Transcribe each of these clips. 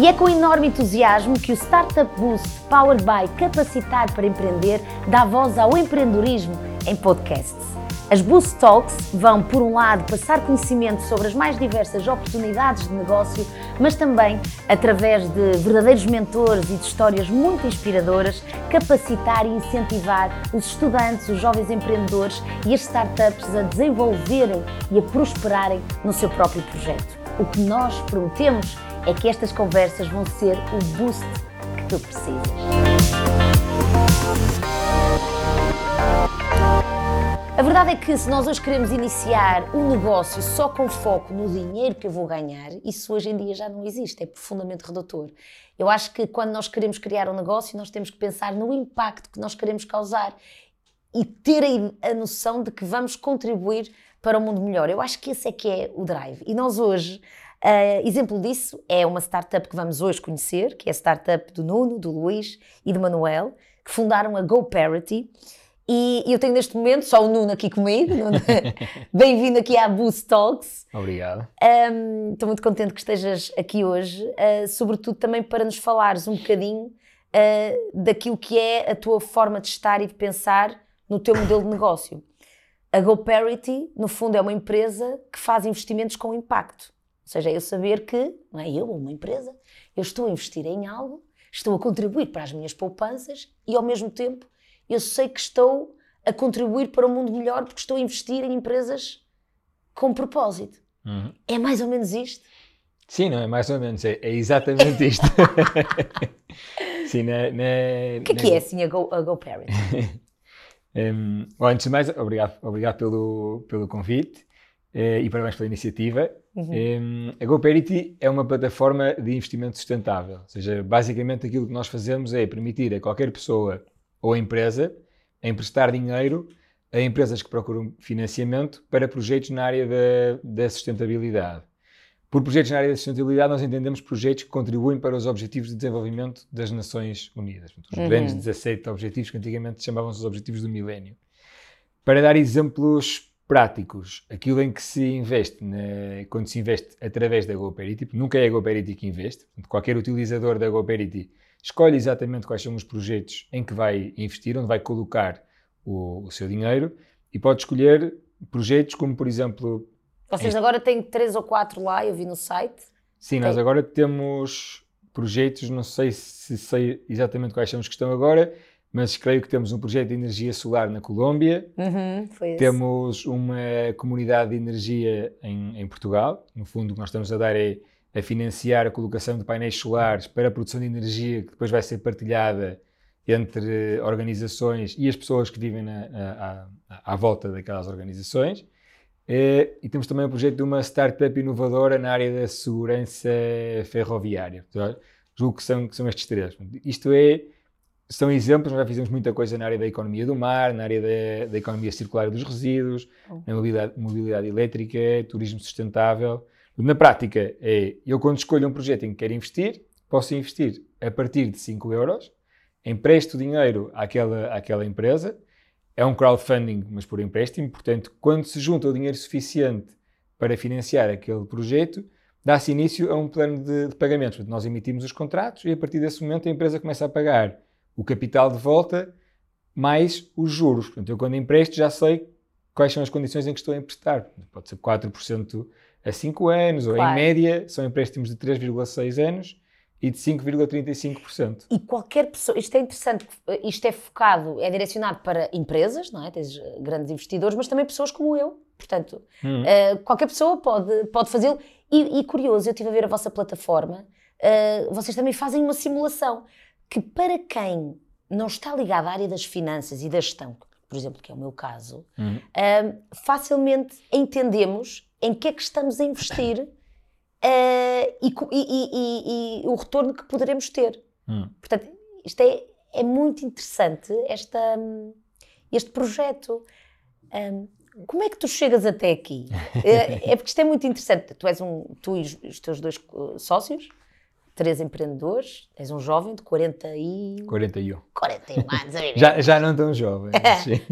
E é com enorme entusiasmo que o Startup Boost Powered by Capacitar para Empreender dá voz ao empreendedorismo em podcasts. As Boost Talks vão, por um lado, passar conhecimento sobre as mais diversas oportunidades de negócio, mas também, através de verdadeiros mentores e de histórias muito inspiradoras, capacitar e incentivar os estudantes, os jovens empreendedores e as startups a desenvolverem e a prosperarem no seu próprio projeto. O que nós prometemos é que estas conversas vão ser o boost que tu precisas. A verdade é que se nós hoje queremos iniciar um negócio só com foco no dinheiro que eu vou ganhar, isso hoje em dia já não existe, é profundamente redutor. Eu acho que quando nós queremos criar um negócio, nós temos que pensar no impacto que nós queremos causar e ter a, noção de que vamos contribuir para um mundo melhor. Eu acho que esse é que é o drive. E nós hoje Uh, exemplo disso é uma startup que vamos hoje conhecer, que é a startup do Nuno, do Luís e do Manuel, que fundaram a GoParity. E eu tenho neste momento só o Nuno aqui comigo. Bem-vindo aqui à Boost Talks. Obrigado. Um, estou muito contente que estejas aqui hoje, uh, sobretudo também para nos falares um bocadinho uh, daquilo que é a tua forma de estar e de pensar no teu modelo de negócio. A GoParity, no fundo, é uma empresa que faz investimentos com impacto seja, eu saber que, não é eu ou uma empresa, eu estou a investir em algo, estou a contribuir para as minhas poupanças e, ao mesmo tempo, eu sei que estou a contribuir para um mundo melhor porque estou a investir em empresas com propósito. Uhum. É mais ou menos isto? Sim, não é mais ou menos, é, é exatamente isto. Sim, na, na, o que é, que é assim a Go, a Go Parent? um, antes de mais, obrigado, obrigado pelo, pelo convite e parabéns pela iniciativa. Uhum. a GoParity é uma plataforma de investimento sustentável, ou seja, basicamente aquilo que nós fazemos é permitir a qualquer pessoa ou empresa emprestar dinheiro a empresas que procuram financiamento para projetos na área da, da sustentabilidade. Por projetos na área da sustentabilidade, nós entendemos projetos que contribuem para os Objetivos de Desenvolvimento das Nações Unidas. Os uhum. grandes 17 objetivos que antigamente chamavam-se os Objetivos do Milénio. Para dar exemplos práticos, aquilo em que se investe, na, quando se investe através da GoParity, nunca é a GoParity que investe, qualquer utilizador da GoParity escolhe exatamente quais são os projetos em que vai investir, onde vai colocar o, o seu dinheiro e pode escolher projetos como, por exemplo... Vocês este... agora têm três ou quatro lá, eu vi no site. Sim, Tem. nós agora temos projetos, não sei se sei exatamente quais são os que estão agora, mas creio que temos um projeto de energia solar na Colômbia, uhum, temos uma comunidade de energia em, em, Portugal. No fundo, o que nós estamos a dar é a financiar a colocação de painéis solares para a produção de energia que depois vai ser partilhada entre organizações e as pessoas que vivem na, à, à, volta daquelas organizações. E, e, temos também o um projeto de uma startup inovadora na área da segurança ferroviária. Julgo que são, que são estes três. Isto é são exemplos, nós já fizemos muita coisa na área da economia do mar, na área da, da economia circular dos resíduos, oh. na mobilidade, mobilidade, elétrica, turismo sustentável. Na prática, é eu quando escolho um projeto em que quero investir, posso investir a partir de 5 euros, empresto dinheiro àquela, àquela empresa, é um crowdfunding, mas por empréstimo, portanto, quando se junta o dinheiro suficiente para financiar aquele projeto, dá-se início a um plano de, de pagamentos. Nós emitimos os contratos e a partir desse momento a empresa começa a pagar o capital de volta mais os juros. Portanto, eu quando empresto já sei quais são as condições em que estou a emprestar. Pode ser 4% a 5 anos, claro. ou em média são empréstimos de 3,6 anos e de 5,35%. E qualquer pessoa, isto é interessante, isto é focado, é direcionado para empresas, não é? Tens grandes investidores, mas também pessoas como eu. Portanto, hum. uh, qualquer pessoa pode, pode fazê-lo. E, e, curioso, eu estive a ver a vossa plataforma, uh, vocês também fazem uma simulação que para quem não está ligado à área das finanças e da gestão, por exemplo, que é o meu caso, uhum. uh, facilmente entendemos em que é que estamos a investir uh, e, e, e, e, o retorno que poderemos ter. Uhum. Portanto, isto é, é muito interessante, esta, este projeto. Um, como é que tu chegas até aqui? é, é porque isto é muito interessante. Tu és um, tu e os teus dois sócios três empreendedores, és um jovem de 40 e... 41. 41 anos, já, já não tão jovem.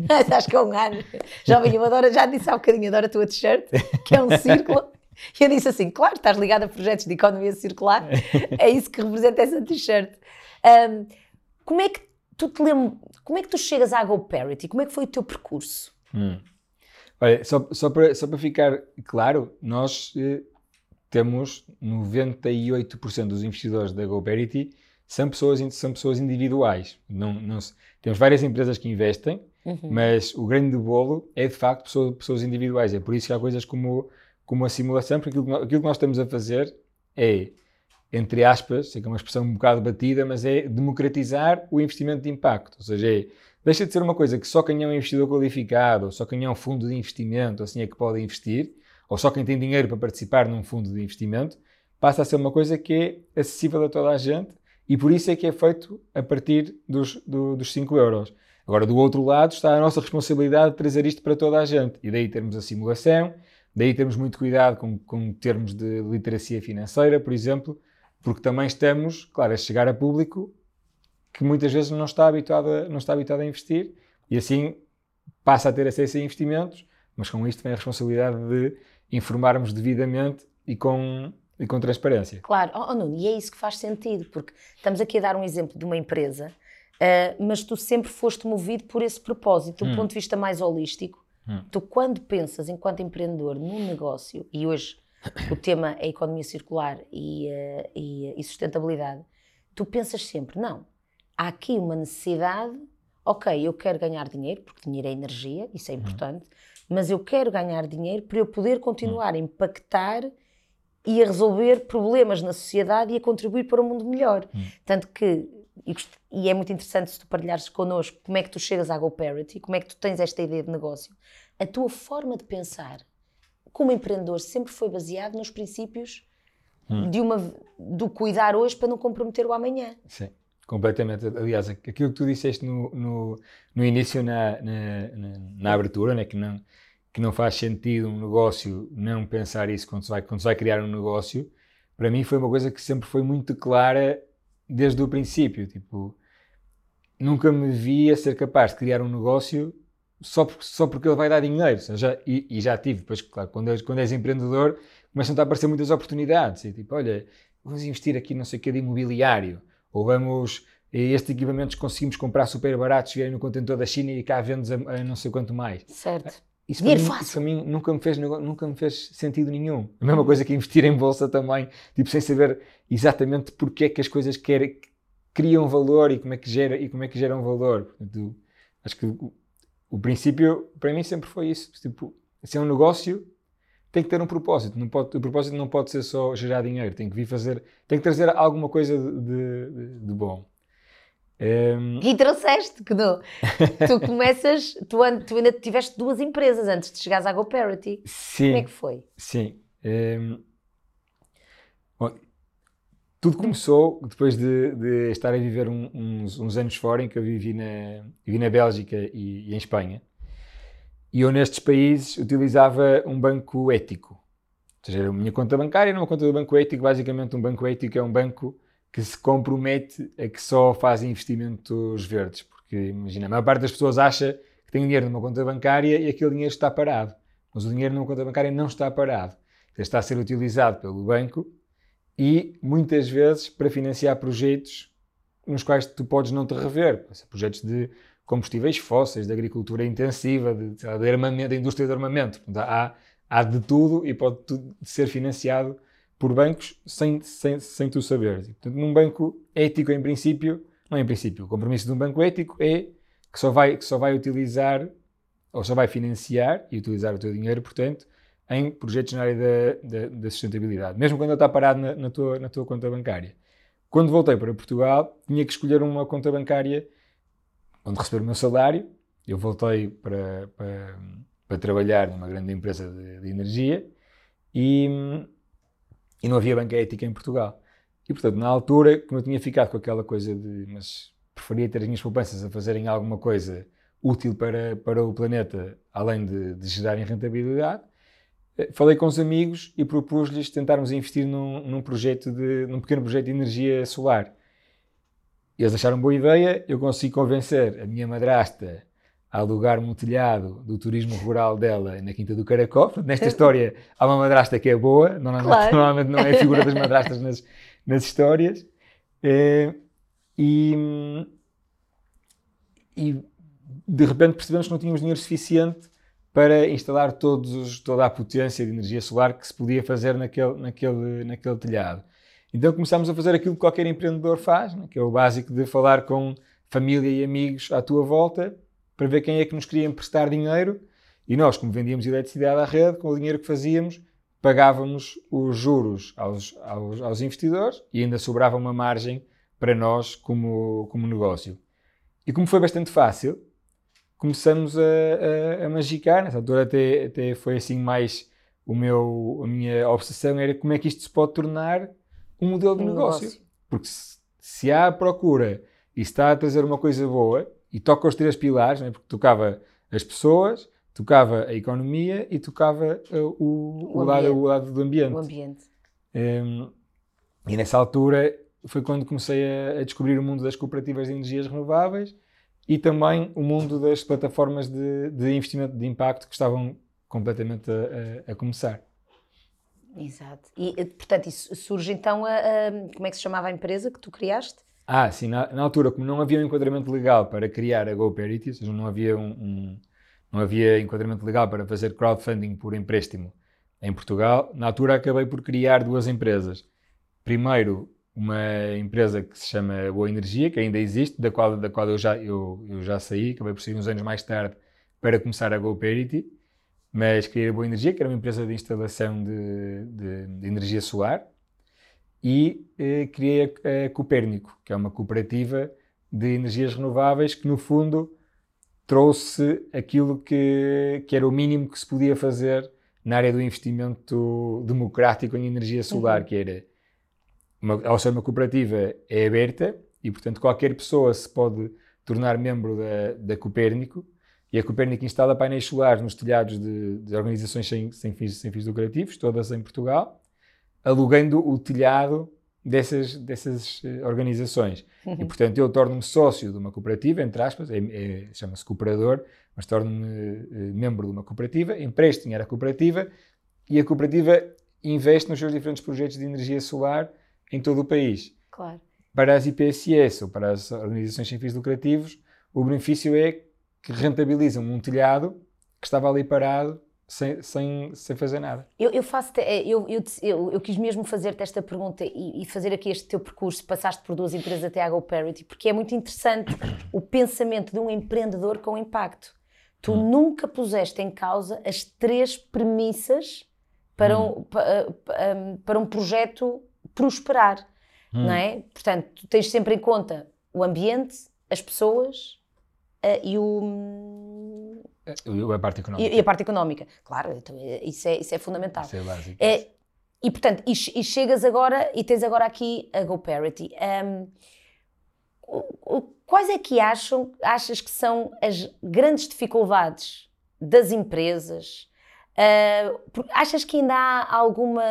Mas acho que é um ano. Jovem, eu adoro, já disse há um bocadinho, adoro a tua t-shirt, que é um círculo. E eu disse assim: claro, estás ligado a projetos de economia circular, é isso que representa essa t-shirt. Um, como é que tu te lembras, como é que tu chegas à GoParity? Como é que foi o teu percurso? Hum. Olha, só, só, para, só para ficar claro, nós eh, temos 98% dos investidores da GoParity são pessoas, são pessoas individuais. Não, não, temos várias empresas que investem, uhum. mas o grande bolo é de facto pessoas, pessoas individuais. É por isso que há coisas como, como a simulação, porque aquilo, aquilo que nós estamos a fazer é entre aspas, sei que é uma expressão um bocado batida, mas é democratizar o investimento de impacto. Ou seja, é, deixa de ser uma coisa que só quem é um investidor qualificado, ou só quem é um fundo de investimento, assim é que pode investir, ou só quem tem dinheiro para participar num fundo de investimento, passa a ser uma coisa que é acessível a toda a gente e por isso é que é feito a partir dos, do, dos 5 euros. Agora, do outro lado, está a nossa responsabilidade de trazer isto para toda a gente. E daí termos a simulação, daí temos muito cuidado com, com termos de literacia financeira, por exemplo, porque também estamos, claro, a chegar a público que muitas vezes não está habituado a, não está habituado a investir e assim passa a ter acesso a investimentos, mas com isto vem a responsabilidade de informarmos devidamente e com, e com transparência. Claro, oh, oh, Nuno, e é isso que faz sentido, porque estamos aqui a dar um exemplo de uma empresa, uh, mas tu sempre foste movido por esse propósito, do hum. ponto de vista mais holístico. Hum. Tu, quando pensas enquanto empreendedor num negócio, e hoje o tema é economia circular e, uh, e, e, sustentabilidade, tu pensas sempre, não, há aqui uma necessidade, ok, eu quero ganhar dinheiro, porque dinheiro é energia, isso é uhum. importante, uhum. Mas eu quero ganhar dinheiro para eu poder continuar a impactar e a resolver problemas na sociedade e a contribuir para um mundo melhor. Uhum. Tanto que, e, e, é muito interessante se tu partilhares connosco como é que tu chegas à GoParity, como é que tu tens esta ideia de negócio, a tua forma de pensar como empreendedor, sempre foi baseado nos princípios hum. de uma, do cuidar hoje para não comprometer o amanhã. Sim, completamente. Aliás, aquilo que tu disseste no, no, no início, na, na, na, abertura, né, que, não, que não faz sentido um negócio não pensar isso quando se, vai, quando se vai criar um negócio, para mim foi uma coisa que sempre foi muito clara desde o princípio. Tipo, nunca me via ser capaz de criar um negócio só porque, só porque ele vai dar dinheiro. Já, e, e, já tive, depois, claro, quando és, quando és empreendedor, começam a aparecer muitas oportunidades. E, tipo, olha, vamos investir aqui não sei o que de imobiliário, ou vamos, este equipamentos conseguimos comprar super baratos, vierem no contentor da China e cá vendes a, a não sei quanto mais. Certo. Isso para, mim, isso para mim nunca me, fez, nunca me fez sentido nenhum. A mesma coisa que investir em bolsa também, tipo, sem saber exatamente porque é que as coisas querem, criam valor e como é que, gera, e como é que geram valor. Acho que o princípio, para mim, sempre foi isso. Tipo, se é um negócio, tem que ter um propósito. Não pode, o propósito não pode ser só gerar dinheiro. Tem que vir fazer, tem que trazer alguma coisa de, de, de bom. Um... Ehm, e trouxeste, que não. tu começas, tu, tu, ainda tiveste duas empresas antes de chegares à GoParity. Sim. Como é que foi? Sim. Um... Ehm, bom, tudo começou depois de, de estar a viver um, uns, uns, anos fora, em que eu vivi na, vivi na Bélgica e, e, em Espanha. E eu, nestes países, utilizava um banco ético. Ou seja, a minha conta bancária era uma conta do banco ético. Basicamente, um banco ético é um banco que se compromete a que só faz investimentos verdes. Porque, imagina, a maior parte das pessoas acha que tem dinheiro numa conta bancária e aquele dinheiro está parado. Mas o dinheiro numa conta bancária não está parado. Ele está a ser utilizado pelo banco e muitas vezes para financiar projetos nos quais tu podes não te rever, projetos de combustíveis fósseis, de agricultura intensiva, de, de armamento, da indústria de armamento. há, há de tudo e pode tudo ser financiado por bancos sem, sem, sem tu saberes. Portanto, num banco ético, em princípio, não é em princípio, o compromisso de um banco ético é que só vai, que só vai utilizar ou só vai financiar e utilizar o teu dinheiro, portanto, em projetos na área da, da, da sustentabilidade, mesmo quando ele está parado na, na, tua, na tua conta bancária. Quando voltei para Portugal, tinha que escolher uma conta bancária onde receber o meu salário. Eu voltei para, para, para trabalhar numa grande empresa de, de energia e, e, não havia banca ética em Portugal. E, portanto, na altura, como eu tinha ficado com aquela coisa de mas preferia ter as minhas poupanças a fazerem alguma coisa útil para, para o planeta, além de, de gerarem rentabilidade, eh, falei com os amigos e propus-lhes tentarmos investir num, num, projeto de, num pequeno projeto de energia solar. Eles acharam boa ideia, eu consegui convencer a minha madrasta a alugar um telhado do turismo rural dela na Quinta do Caracol. Nesta história há uma madrasta que é boa, normalmente, claro. não é a figura das madrastas nas, nas histórias. É, e, e de repente percebemos que não tínhamos dinheiro suficiente para instalar todos, toda a potência de energia solar que se podia fazer naquele, naquele, naquele telhado. Então começámos a fazer aquilo que qualquer empreendedor faz, né? que é o básico de falar com família e amigos à tua volta para ver quem é que nos queria emprestar dinheiro e nós, como vendíamos eletricidade à rede, com o dinheiro que fazíamos, pagávamos os juros aos, aos, aos investidores e ainda sobrava uma margem para nós como, como negócio. E como foi bastante fácil, começamos a, a, a magicar. Nessa altura até, até foi assim mais o meu, a minha obsessão era como é que isto se pode tornar um modelo de um negócio. negócio. Porque se, se, há procura e está a trazer uma coisa boa e toca os três pilares, né, porque tocava as pessoas, tocava a economia e tocava uh, o, o, o, lado, o, lado, do ambiente. Ambiente. Um, e nessa altura foi quando comecei a, a descobrir o mundo das cooperativas de energias renováveis e também o mundo das plataformas de, de investimento de impacto que estavam completamente a, a, a começar. Exato. E, portanto, isso surge então a, a, Como é que se chamava a empresa que tu criaste? Ah, sim. Na, na altura, como não havia um enquadramento legal para criar a GoParity, ou seja, não havia, um, um, não havia enquadramento legal para fazer crowdfunding por empréstimo em Portugal, na altura acabei por criar duas empresas. Primeiro, uma empresa que se chama Boa Energia, que ainda existe, da qual, da qual eu, já, eu, eu já saí, acabei por sair uns anos mais tarde para começar a GoParity, mas criei a Boa Energia, que era uma empresa de instalação de, de, de energia solar, e eh, criei a, a Copérnico, que é uma cooperativa de energias renováveis que, no fundo, trouxe aquilo que, que era o mínimo que se podia fazer na área do investimento democrático em energia solar, uhum. que era uma, ao ser uma cooperativa, é aberta e, portanto, qualquer pessoa se pode tornar membro da, da Copérnico e a Copérnico instala painéis solares nos telhados de, de organizações sem, sem, fins, sem fins lucrativos, todas em Portugal, alugando o telhado dessas, dessas eh, organizações. Uhum. E, portanto, eu torno-me sócio de uma cooperativa, entre aspas, é, é, chama-se cooperador, mas torno-me uh, membro de uma cooperativa, empresto dinheiro à cooperativa e a cooperativa investe nos seus diferentes projetos de energia solar em todo o país. Claro. Para as IPSS ou para as organizações sem fins lucrativos, o benefício é que rentabilizam um telhado que estava ali parado sem, sem, sem fazer nada. Eu, eu faço, é, eu, eu, eu, eu, quis mesmo fazer-te esta pergunta e, e, fazer aqui este teu percurso, passaste por duas empresas até a GoParity, porque é muito interessante o pensamento de um empreendedor com impacto. Tu hum. nunca puseste em causa as três premissas para, hum. um, para, para um projeto prosperar, hum. não é? Portanto, tu tens sempre em conta o ambiente, as pessoas uh, e o... A parte económica. E, e a parte económica, claro, então, eh, isso, é, isso é fundamental. Isso é básico. É, e, portanto, e, e, chegas agora, e tens agora aqui a GoParity. Um, quais é que acham, achas que são as grandes dificuldades das empresas? Uh, achas que ainda há alguma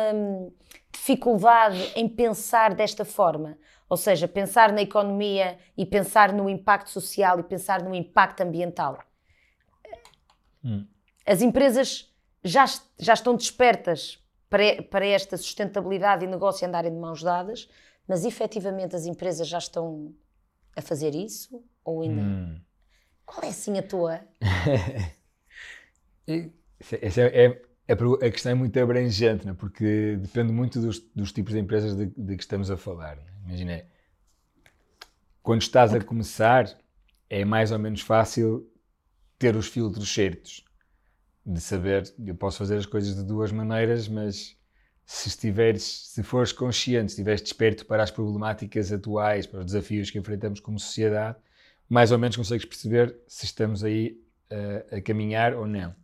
dificuldade em pensar desta forma. Ou seja, pensar na economia e pensar no impacto social e pensar no impacto ambiental. Hum. As empresas já, já estão despertas para, para esta sustentabilidade e negócio andarem de mãos dadas, mas efetivamente as empresas já estão a fazer isso? Ou ainda? Hum. Qual é assim a tua? Essa é, é, a questão é muito abrangente, né? porque depende muito dos, dos tipos de empresas de, de, que estamos a falar. Né? Imagina, quando estás a começar, é mais ou menos fácil ter os filtros certos, de saber, eu posso fazer as coisas de duas maneiras, mas se estiveres, se fores consciente, estiveres desperto para as problemáticas atuais, para os desafios que enfrentamos como sociedade, mais ou menos consegues perceber se estamos aí uh, a caminhar ou não.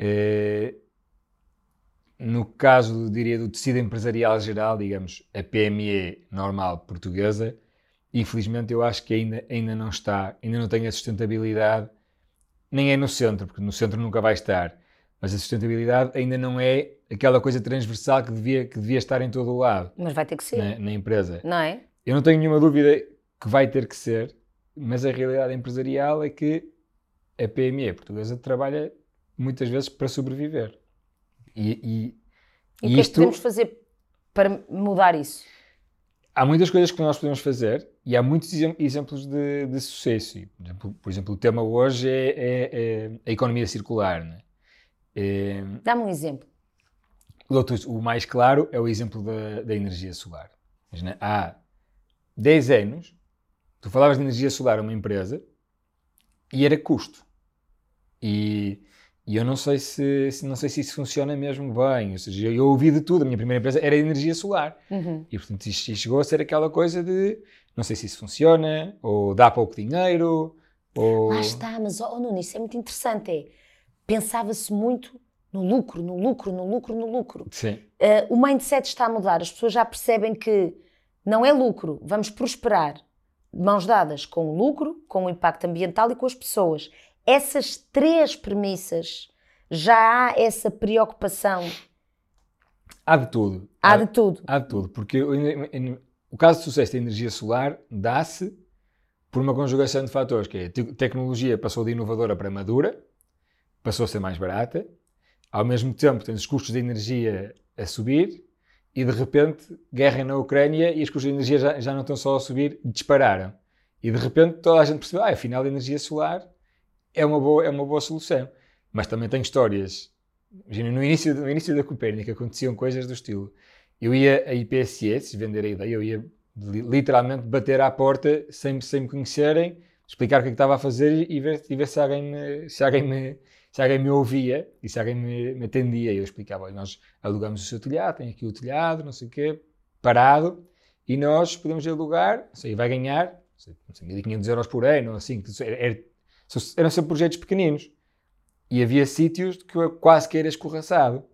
Uh, no caso, diria, do tecido empresarial geral, digamos, a PME normal portuguesa, infelizmente eu acho que ainda, ainda não está, ainda não tem a sustentabilidade, nem é no centro, porque no centro nunca vai estar, mas a sustentabilidade ainda não é aquela coisa transversal que devia, que devia estar em todo o lado. Mas vai ter que ser. Na, na empresa. Não é? Eu não tenho nenhuma dúvida que vai ter que ser, mas a realidade empresarial é que a PME portuguesa trabalha muitas vezes para sobreviver. E, e, e o que isto... é que podemos fazer para mudar isso? Há muitas coisas que nós podemos fazer e há muitos exemplos de, de sucesso. Por exemplo, por exemplo, o tema hoje é, é, é a economia circular. Né? É, Dá-me um exemplo. O mais claro é o exemplo da, da energia solar. Né, há 10 anos, tu falavas de energia solar a uma empresa e era custo. E, e eu não sei se, se, não sei se isso funciona mesmo bem. Ou seja, eu ouvi de tudo. A minha primeira empresa era energia solar. Uhum. E portanto isto, isto chegou a ser aquela coisa de não sei se isso funciona, ou dá pouco dinheiro, ou... Lá está, mas oh, Nuno, isso é muito interessante. É, Pensava-se muito no lucro, no lucro, no lucro, no lucro. Sim. Uh, o mindset está a mudar. As pessoas já percebem que não é lucro, vamos prosperar de mãos dadas com o lucro, com o impacto ambiental e com as pessoas. Essas três premissas, já há essa preocupação? Há de tudo. Há, há de tudo. Há de tudo, porque o caso de sucesso da energia solar dá-se por uma conjugação de fatores, que é a tecnologia passou de inovadora para madura, passou a ser mais barata, ao mesmo tempo tens os custos de energia a subir e de repente guerra na Ucrânia e os custos de energia já, já não estão só a subir, dispararam. E de repente toda a gente percebeu, ah, afinal a energia solar é uma boa, é uma boa solução. Mas também tem histórias. Imagina, no início, no início da Copérnica aconteciam coisas do estilo eu ia a IPSS, vender a ideia, eu ia literalmente bater à porta sem, sem me conhecerem, explicar o que, é que estava a fazer e ver, e ver se, alguém me, se, alguém me, se alguém me ouvia e se alguém me, me atendia. Eu explicava, nós alugamos o seu telhado, tem aqui o telhado, não sei o quê, parado, e nós podemos alugar, não sei, vai ganhar, não sei, 1.500 euros por ano, assim, era, eram sempre projetos pequeninos. E havia sítios que eu quase que era escorraçado.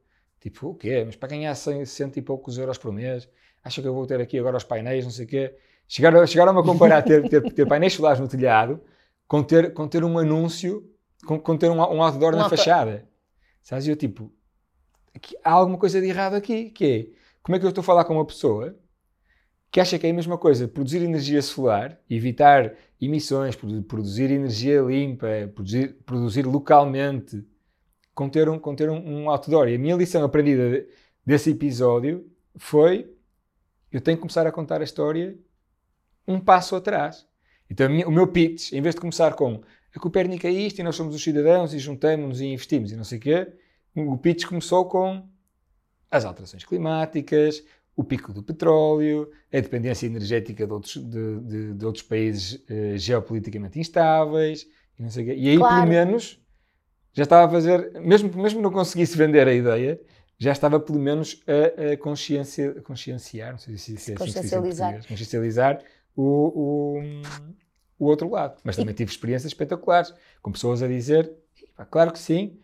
Tipo, o quê? Mas para ganhar 100, cento e poucos euros por mês, acha que eu vou ter aqui agora os painéis, não sei o quê? Chegaram, chegaram a comparar ter, ter, ter painéis solares no telhado com ter, com ter um anúncio, com, com ter um, um outdoor um na fachada. Sabes? E eu tipo, aqui, há alguma coisa de errado aqui, que é, como é que eu estou a falar com uma pessoa que acha que é a mesma coisa produzir energia solar, evitar emissões, produzir energia limpa, produzir, produzir localmente, com ter um, com ter um, um outdoor. E a minha lição aprendida desse episódio foi: eu tenho que começar a contar a história um passo atrás. Então, o meu pitch, em vez de começar com a Copérnica é isto e nós somos os cidadãos e juntamos-nos e investimos e não sei o quê, o pitch começou com as alterações climáticas, o pico do petróleo, a dependência energética de outros, de, de, de outros países uh, geopoliticamente instáveis e não sei o quê. E aí, claro. pelo menos, já estava a fazer, mesmo, mesmo não conseguisse vender a ideia, já estava pelo menos a, a consciência, conscienciar, não sei se, se é consciencializar, assim consciencializar o, o, o, outro lado. Mas também e... tive experiências espetaculares, com pessoas a dizer, claro que sim,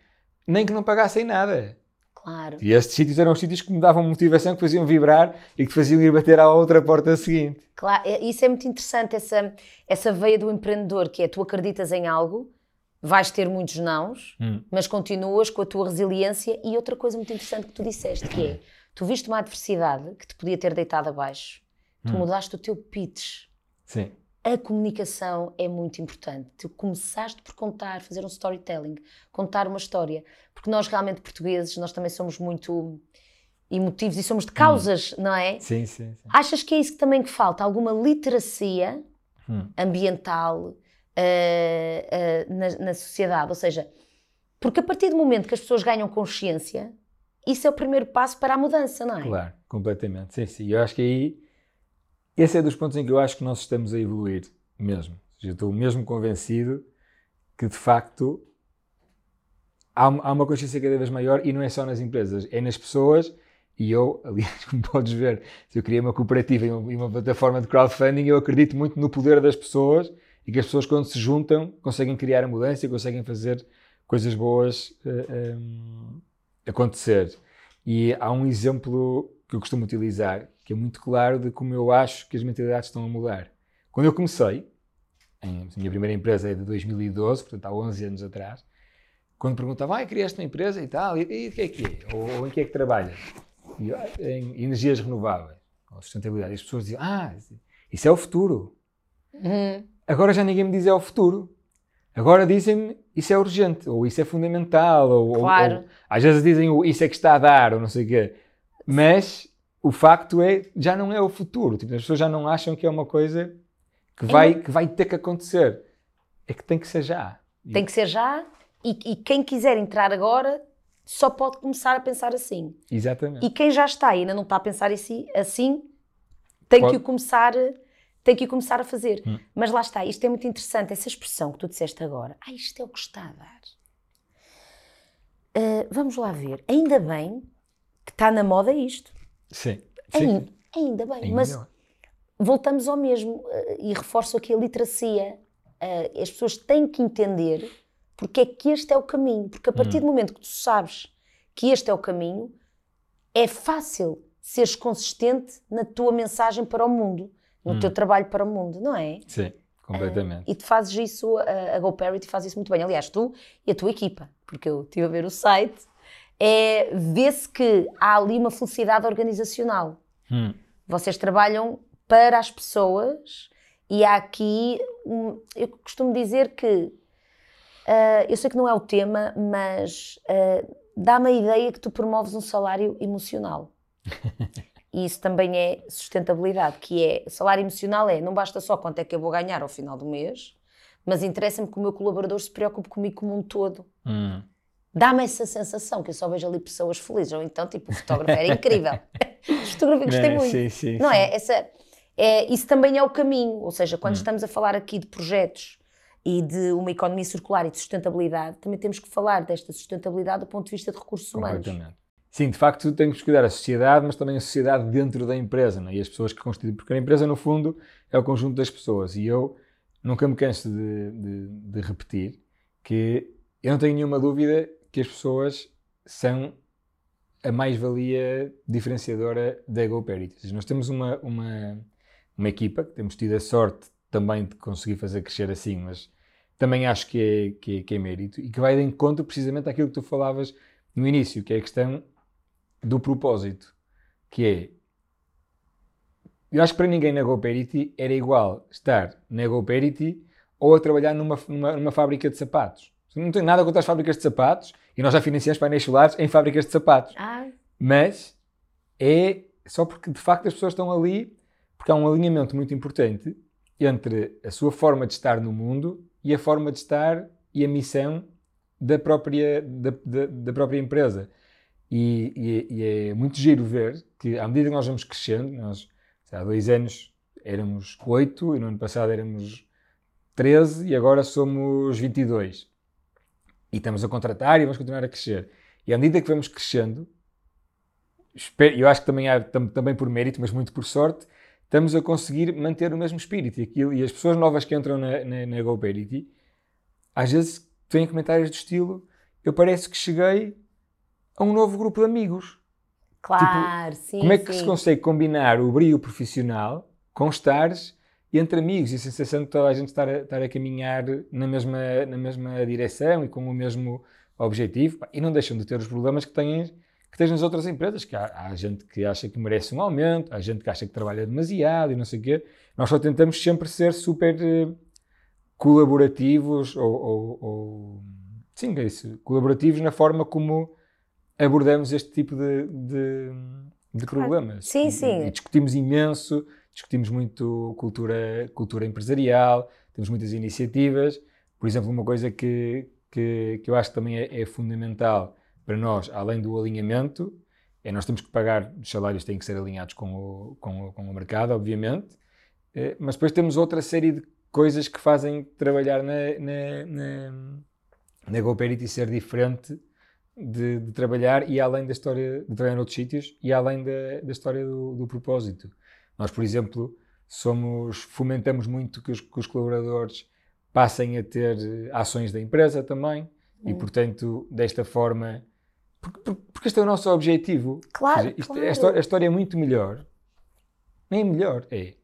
nem que não pagassem nada. Claro. E estes sítios eram os sítios que me davam motivação, que faziam vibrar e que faziam ir bater à outra porta seguinte. Claro, isso é muito interessante, essa, essa veia do empreendedor, que é tu acreditas em algo, vais ter muitos nãos, hum. mas continuas com a tua resiliência. E outra coisa muito interessante que tu disseste, que é, tu viste uma adversidade que te podia ter deitado abaixo, tu hum. mudaste o teu pitch. Sim. A comunicação é muito importante. Tu começaste por contar, fazer um storytelling, contar uma história. Porque nós realmente portugueses, nós também somos muito emotivos e somos de causas, hum. não é? Sim, sim, sim, Achas que é isso que também que falta? Alguma literacia hum. ambiental, uh, na, na sociedade. Ou seja, porque a partir do momento que as pessoas ganham consciência, isso é o primeiro passo para a mudança, não é? Claro, completamente. Sim, sim. Eu acho que aí, esse é dos pontos em que eu acho que nós estamos a evoluir mesmo. Eu estou mesmo convencido que, de facto, há, uma consciência cada vez maior e não é só nas empresas, é nas pessoas. E eu, aliás, como podes ver, se eu criei uma cooperativa e uma, uma plataforma de crowdfunding, eu acredito muito no poder das pessoas e que as pessoas, quando se juntam, conseguem criar a mudança e conseguem fazer coisas boas uh, eh, um, ehm, acontecer. E há um exemplo que eu costumo utilizar, que é muito claro de como eu acho que as mentalidades estão a mudar. Quando eu comecei, em, a minha primeira empresa é de 2012, portanto há 11 anos atrás, quando perguntavam, ah, criaste uma empresa e tal, e o que é que é? Ou, ou, em que é que trabalhas? E, em energias renováveis, ou sustentabilidade. E as pessoas diziam, ah, isso é o futuro. Uhum. Agora já ninguém me diz é o futuro. Agora dizem-me isso é urgente, ou isso é fundamental, ou, Claro. ou- ou- às vezes dizem isso é que está a dar, ou não sei o quê. Mas o facto é, já não é o futuro. Tipo, as pessoas já não acham que é uma coisa que vai, que vai ter que acontecer. É que tem que ser já. Tem que ser já e, e quem quiser entrar agora só pode começar a pensar assim. Exatamente. E quem já está e ainda não está a pensar assim, assim tem Pode- que o começar, tem que o começar a fazer. Hum. Mas lá está, isto é muito interessante, essa expressão que tu disseste agora. Ah, isto é o que está a dar. Ah, vamos lá ver. Ainda bem que está na moda isto. Sim. Ainda, Sim. ainda bem. Ainda Mas bem. voltamos ao mesmo eh, e reforço aqui a literacia. Eh, as pessoas têm que entender porque é que este é o caminho. Porque a partir Hum. do momento que tu sabes que este é o caminho, é fácil seres consistente na tua mensagem para o mundo, no Hum. teu trabalho para o mundo, não é? Sim, completamente. E tu fazes isso, a, a GoParity faz isso muito bem. Aliás, tu e a tua equipa, porque eu estive a ver o site, é, vê-se que há ali uma felicidade organizacional Hum. vocês trabalham para as pessoas e há aqui, um- eu costumo dizer que, ah, eu sei que não é o tema, mas ah, dá-me a ideia que tu promoves um salário emocional. E isso também é sustentabilidade, que é, salário emocional é, não basta só quanto é que eu vou ganhar ao final do mês, mas interessa-me que o meu colaborador se preocupe comigo como um todo. Hum. Dá-me essa sensação que eu só vejo ali pessoas felizes, ou então, tipo, o fotógrafo era incrível. Os fotografia gostei Não, muito. Sim, sim, Não sim. é? Essa, é? Isso também é o caminho. Ou seja, quando Hum. estamos a falar aqui de projetos e de uma economia circular e de sustentabilidade, também temos que falar desta sustentabilidade do ponto de vista de recursos humanos. Sim, de facto temos que cuidar a sociedade, mas também a sociedade dentro da empresa não é? e as pessoas que constituem. Porque a empresa, no fundo, é o conjunto das pessoas. E eu nunca me canso de, de- de repetir que eu não tenho nenhuma dúvida que as pessoas são a mais-valia diferenciadora da seja, Nós temos uma, uma, uma equipa que temos tido a sorte também de conseguir fazer crescer assim, mas também acho que é, que é, que é mérito e que vai de encontro precisamente àquilo que tu falavas no início, que é a questão do propósito, que é eu acho que para ninguém na GoParity era igual estar na GoParity ou a trabalhar numa, numa, numa fábrica de sapatos. Não tenho nada contra as fábricas de sapatos e nós já financiamos painéis solares em fábricas de sapatos. Ah, Mas é só porque de facto as pessoas estão ali, porque há um alinhamento muito importante entre a sua forma de estar no mundo e a forma de estar e a missão da própria, da, da- da própria empresa. E, e- e é muito giro ver que, à medida que nós vamos crescendo, nós há dois anos éramos oito e no ano passado éramos 13 e agora somos 22. E estamos a contratar e vamos continuar a crescer. E à medida que vamos crescendo, eu acho que também, há, tam- também por mérito, mas muito por sorte, estamos a conseguir manter o mesmo espírito. E, aquilo, e as pessoas novas que entram na, na, na GoParity, às vezes têm comentários do estilo: Eu parece que cheguei a um novo grupo de amigos. claro, sim. Como é que sim. se consegue combinar o brilho profissional com estares entre amigos e a sensação de toda a gente estar a, estar a caminhar na mesma, na mesma direção e com o mesmo objetivo? E não deixam de ter os problemas que têm, que tens nas outras empresas, que há, há gente que acha que merece um aumento, há gente que acha que trabalha demasiado e não sei o quê. Nós só tentamos sempre ser super eh, colaborativos ou, ou- ou- sim, é isso, colaborativos na forma como abordamos este tipo de, de, de Claro. problemas. Sim, E- sim. E discutimos imenso, discutimos muito cultura, cultura empresarial, temos muitas iniciativas. Por exemplo, uma coisa que, que, que eu acho que também é, é fundamental para nós, além do alinhamento, é nós temos que pagar, os salários têm que ser alinhados com o, com o, com o mercado, obviamente, eh, mas depois temos outra série de coisas que fazem trabalhar na, na, na, na GoParity ser diferente de, de trabalhar e além da história de trabalhar noutros sítios e além da, da história do, do propósito. Nós, por exemplo, somos, fomentamos muito que os, que os colaboradores passem a ter eh, ações da empresa também e, Hum. portanto, desta forma, porque, porque- este é o nosso objetivo. Claro, seja, isto- claro. a, história, a história é muito melhor. Nem é melhor, é.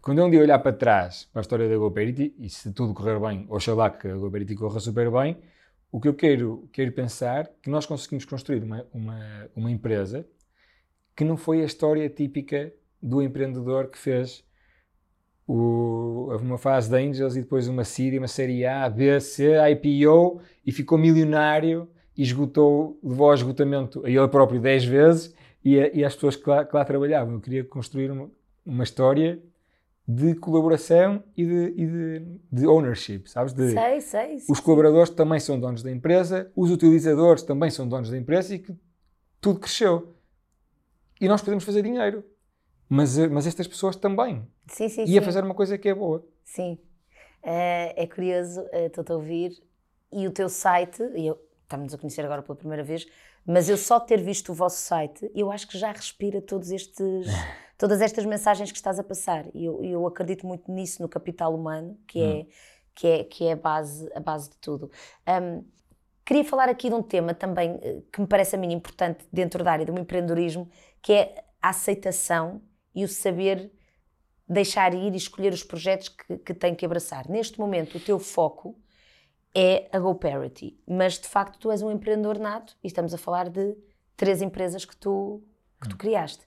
Quando eu um dia olhar para trás para a história da GoParity, e se tudo correr bem, oxalá que a GoParity corra super bem, o que eu quero, quero pensar que nós conseguimos construir uma, uma, uma empresa que não foi a história típica do empreendedor que fez o, uma fase de Angels e depois uma série, uma série A, B, C, IPO e ficou milionário e esgotou, levou ao esgotamento a ele próprio 10 vezes e, a, e as pessoas que lá, que lá, trabalhavam. Eu queria construir uma, uma história de colaboração e de, e de, de ownership, sabes? De, sei, sei, Os colaboradores também são donos da empresa, os utilizadores também são donos da empresa e que tudo cresceu. E nós podemos fazer dinheiro. Mas, mas estas pessoas também. Sim, sim, e a sim. fazer uma coisa que é boa. Sim. Uh, é curioso, uh, estou-te a ouvir. E o teu site, e eu, estamos a conhecer agora pela primeira vez, mas eu só ter visto o vosso site, eu acho que já respira todos estes, todas estas mensagens que estás a passar. E eu, eu acredito muito nisso, no capital humano, que é, hum. que é, que é a, base, a base de tudo. Um, queria falar aqui de um tema também eh, que me parece a mim importante dentro da área do empreendedorismo, que é a aceitação e o saber deixar ir e escolher os projetos que, que tem que abraçar. Neste momento, o teu foco é a GoParity, mas de facto tu és um empreendedor nato e estamos a falar de três empresas que tu, que tu criaste.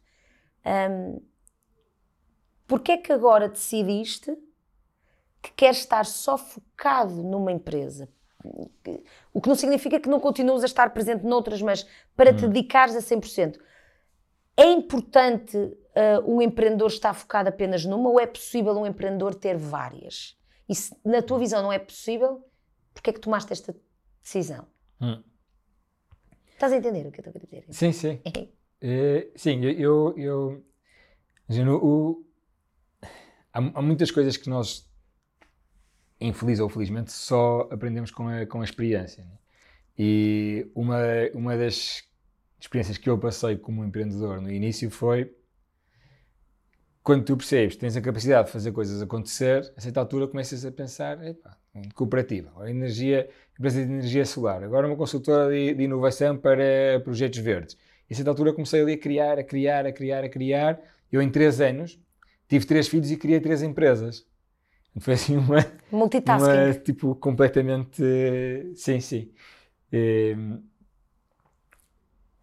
Um, Porquê é que agora decidiste que queres estar só focado numa empresa? O que não significa que não continues a estar presente noutras, mas para hum. te dedicares a 100%. É importante uh, um empreendedor estar focado apenas numa ou é possível um empreendedor ter várias? E se na tua visão não é possível, Porquê é que tomaste esta decisão? Hum. Estás a entender o que eu estou a dizer? Sim, sim. é, sim, eu. eu, eu o, há, há, muitas coisas que nós, infeliz ou felizmente, só aprendemos com a, com a experiência. Né? E uma, uma das experiências que eu passei como empreendedor no início foi quando tu percebes, tens a capacidade de fazer coisas acontecer, a certa altura começas a pensar, epá, cooperativa, agora energia, empresa de energia solar, agora uma consultora de, de, inovação para projetos verdes. E a certa altura comecei ali a criar, a criar, a criar, a criar. Eu em três anos tive três filhos e criei três empresas. Foi assim uma... Multitasking. Uma, tipo, completamente... Sim, sim. E,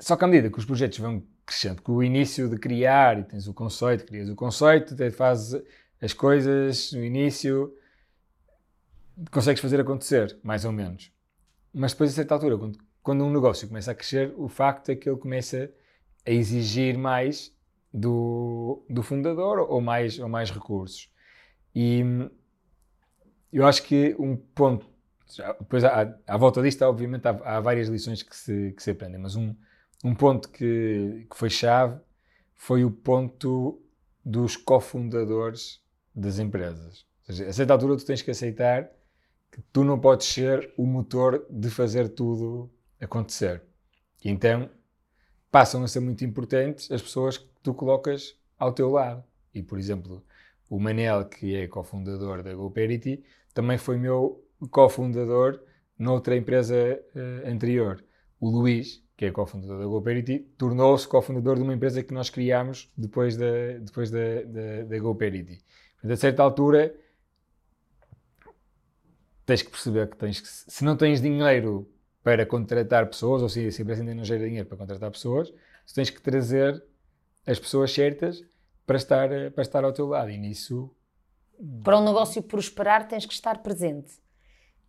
só que à medida que os projetos vão crescendo, com o início de criar, e tens o conceito, crias o conceito, fazes as coisas no início, consegues fazer acontecer, mais ou menos. Mas depois, a certa altura, quando, quando um negócio começa a crescer, o facto é que ele começa a exigir mais do, do fundador ou mais, ou mais recursos. E eu acho que um ponto, depois à, à volta disto, obviamente, há, há, várias lições que se, que se aprendem, mas um, um ponto que, que foi chave foi o ponto dos cofundadores das empresas. Ou seja, a certa altura tu tens que aceitar que tu não podes ser o motor de fazer tudo acontecer. E então passam a ser muito importantes as pessoas que tu colocas ao teu lado. E, por exemplo, o Manel, que é cofundador da GoParity, também foi meu cofundador noutra empresa uh, anterior. O Luís, que é cofundador da GoParity, tornou-se cofundador de uma empresa que nós criámos depois da, depois da, da, da GoParity. Portanto, a certa altura, tens que perceber que tens que, se não tens dinheiro para contratar pessoas, ou se, se a empresa ainda não gera dinheiro para contratar pessoas, tu tens que trazer as pessoas certas para estar, para estar ao teu lado. E nisso. Para um negócio prosperar, tens que estar presente.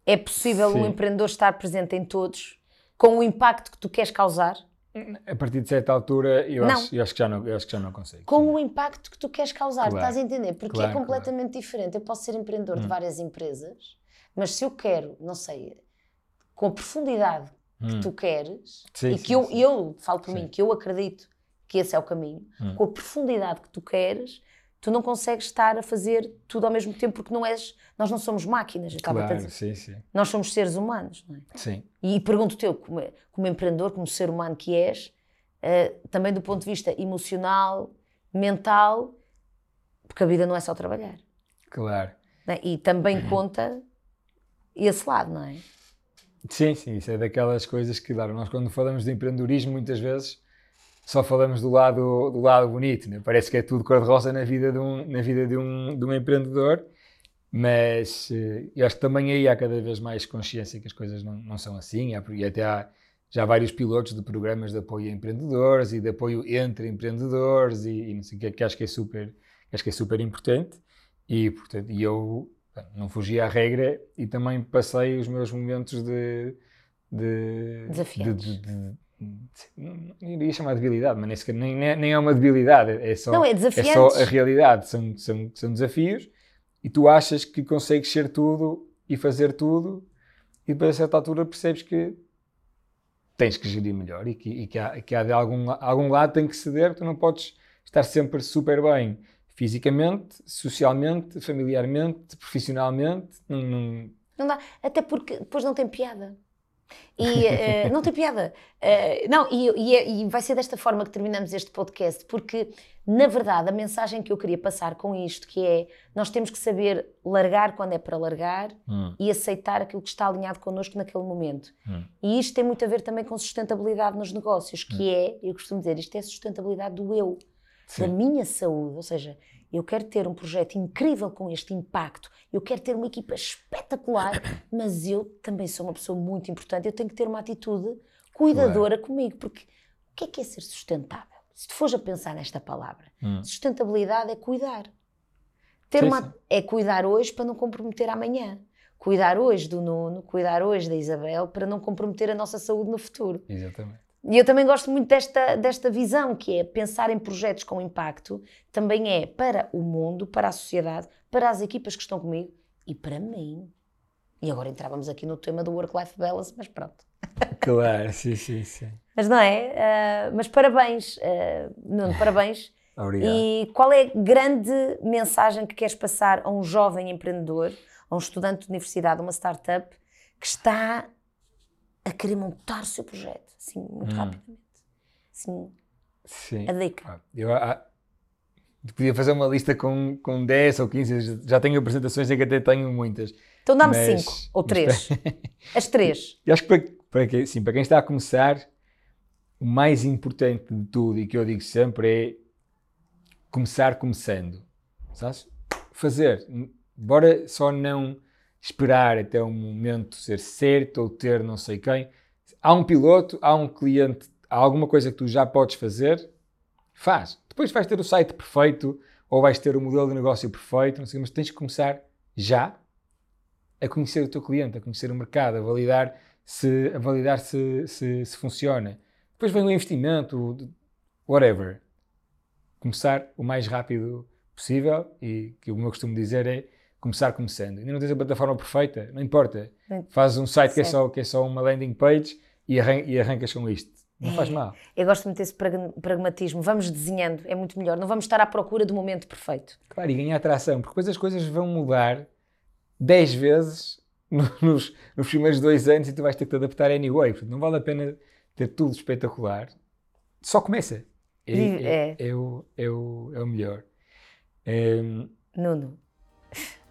É possível Sim. um empreendedor estar presente em todos com o impacto que tu queres causar? A partir de certa altura, eu, acho, eu acho, que, já não, eu acho que já não consigo. Com sim. o impacto que tu queres causar, claro. estás a entender? Porque é claro, é completamente claro. diferente. Eu posso ser empreendedor hum. de várias empresas, mas se eu quero, não sei, com a profundidade que hum. tu queres, sim, e que sim, eu, eu, falo por mim, que eu acredito que esse é o caminho, hum. com a profundidade que tu queres, tu não consegues estar a fazer tudo ao mesmo tempo porque não és, nós não somos máquinas. Claro, sim, sim. Nós somos seres humanos, não é? Sim. E pergunto-te eu, como, como empreendedor, como ser humano que és, uh, também do ponto de vista emocional, mental, porque a vida não é só trabalhar. Claro. É? E também uhum. conta esse lado, não é? Sim, sim, isso é daquelas coisas que, claro, nós quando falamos de empreendedorismo, muitas vezes só falamos do lado, do lado bonito, né? parece que é tudo cor-de-rosa na vida, de um, na vida de, um, de um empreendedor, mas uh, eu acho que também aí há cada vez mais consciência que as coisas não, não são assim, há, e até há já vários pilotos de programas de apoio a empreendedores e de apoio entre empreendedores e, e não sei o que, que acho que é super, acho que é super importante. E, portanto, e eu não fugi à regra e também passei os meus momentos de. de Desafiantes. De, de, de, não iria chamar de debilidade, mas nem, sequer, nem, nem é uma debilidade, é só, não, é, é só a realidade. São, são, são desafios e tu achas que consegues ser tudo e fazer tudo, e depois a certa altura percebes que tens que gerir melhor e que, e que, há, que há de algum, algum lado tem que ceder, tu não podes estar sempre super bem fisicamente, socialmente, familiarmente, profissionalmente. Não, não... não dá, até porque depois não tem piada. E uh, não tem piada. Uh, não, e, e, é, e, vai ser desta forma que terminamos este podcast, porque, na verdade, a mensagem que eu queria passar com isto, que é nós temos que saber largar quando é para largar hum. e aceitar aquilo que está alinhado connosco naquele momento. Hum. E isto tem muito a ver também com sustentabilidade nos negócios, que hum. é, eu costumo dizer, isto é sustentabilidade do eu, Sim. da minha saúde. Ou seja, eu quero ter um projeto incrível com este impacto, eu quero ter uma equipa espetacular, mas eu também sou uma pessoa muito importante, eu tenho que ter uma atitude cuidadora claro. comigo, porque o que é que é ser sustentável? Se tu fores a pensar nesta palavra, hum. sustentabilidade é cuidar. Ter sim, uma, sim. É cuidar hoje para não comprometer amanhã. Cuidar hoje do Nuno, cuidar hoje da Isabel, para não comprometer a nossa saúde no futuro. Exatamente. E eu também gosto muito desta, desta visão, que é pensar em projetos com impacto, também é para o mundo, para a sociedade, para as equipas que estão comigo e para mim. E agora entrávamos aqui no tema do work-life balance, mas pronto. Claro, sim, sim, sim. Mas não é? Uh, mas parabéns, uh, Nuno, parabéns. Obrigado. E qual é a grande mensagem que queres passar a um jovem empreendedor, a um estudante de universidade, a uma startup, que está a querer montar o seu projeto, assim, muito hum. rapidamente. Assim, Sim. A dica. Eu ah, podia fazer uma lista com, com 10 ou 15, já tenho apresentações em que até tenho muitas. Então dá-me 5 ou 3. As 3. Eu acho que para, para, que, sim, para quem está a começar, o mais importante de tudo e que eu digo sempre é começar começando. Sabes? Fazer. Bora só não esperar até o momento ser certo ou ter não sei quem. Há um piloto, há um cliente, há alguma coisa que tu já podes fazer, faz. Depois vais ter o site perfeito ou vais ter o modelo de negócio perfeito, não sei, mas tens que começar já a conhecer o teu cliente, a conhecer o mercado, a validar se, a validar se, se, se funciona. Depois vem o investimento, whatever. Começar o mais rápido possível e que o meu costumo dizer é começar começando. Ainda não tens a plataforma perfeita, não importa. Faz um site que é, só, que é só uma landing page e, arran e arrancas com isto. Não é. faz mal. Eu gosto muito desse pragmatismo. Vamos desenhando, é muito melhor. Não vamos estar à procura do momento perfeito. Claro, e ganhar atração, porque depois as coisas vão mudar 10 vezes nos, nos primeiros dois anos e tu vais ter que te adaptar anyway. Portanto, não vale a pena ter tudo espetacular. Só começa. É, é, é. é o, é, o, é o melhor. Um, Nuno,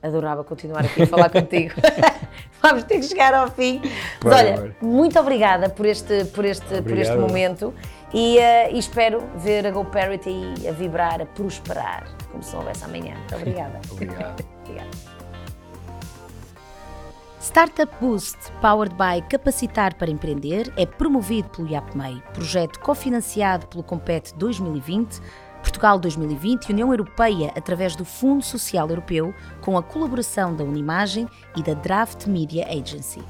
adorava continuar aqui a falar contigo. Vamos ter que chegar ao fim. Mas olha, muito obrigada por este, por este, por este momento e, uh, e, espero ver a GoParity a vibrar, a prosperar, como se não houvesse amanhã. Muito obrigada. Obrigado. obrigada. Startup Boost, powered by Capacitar para Empreender, é promovido pelo IAPMEI, projeto cofinanciado pelo Compete 2020 Portugal 2020 e União Europeia através do Fundo Social Europeu, com a colaboração da Unimagem e da Draft Media Agency.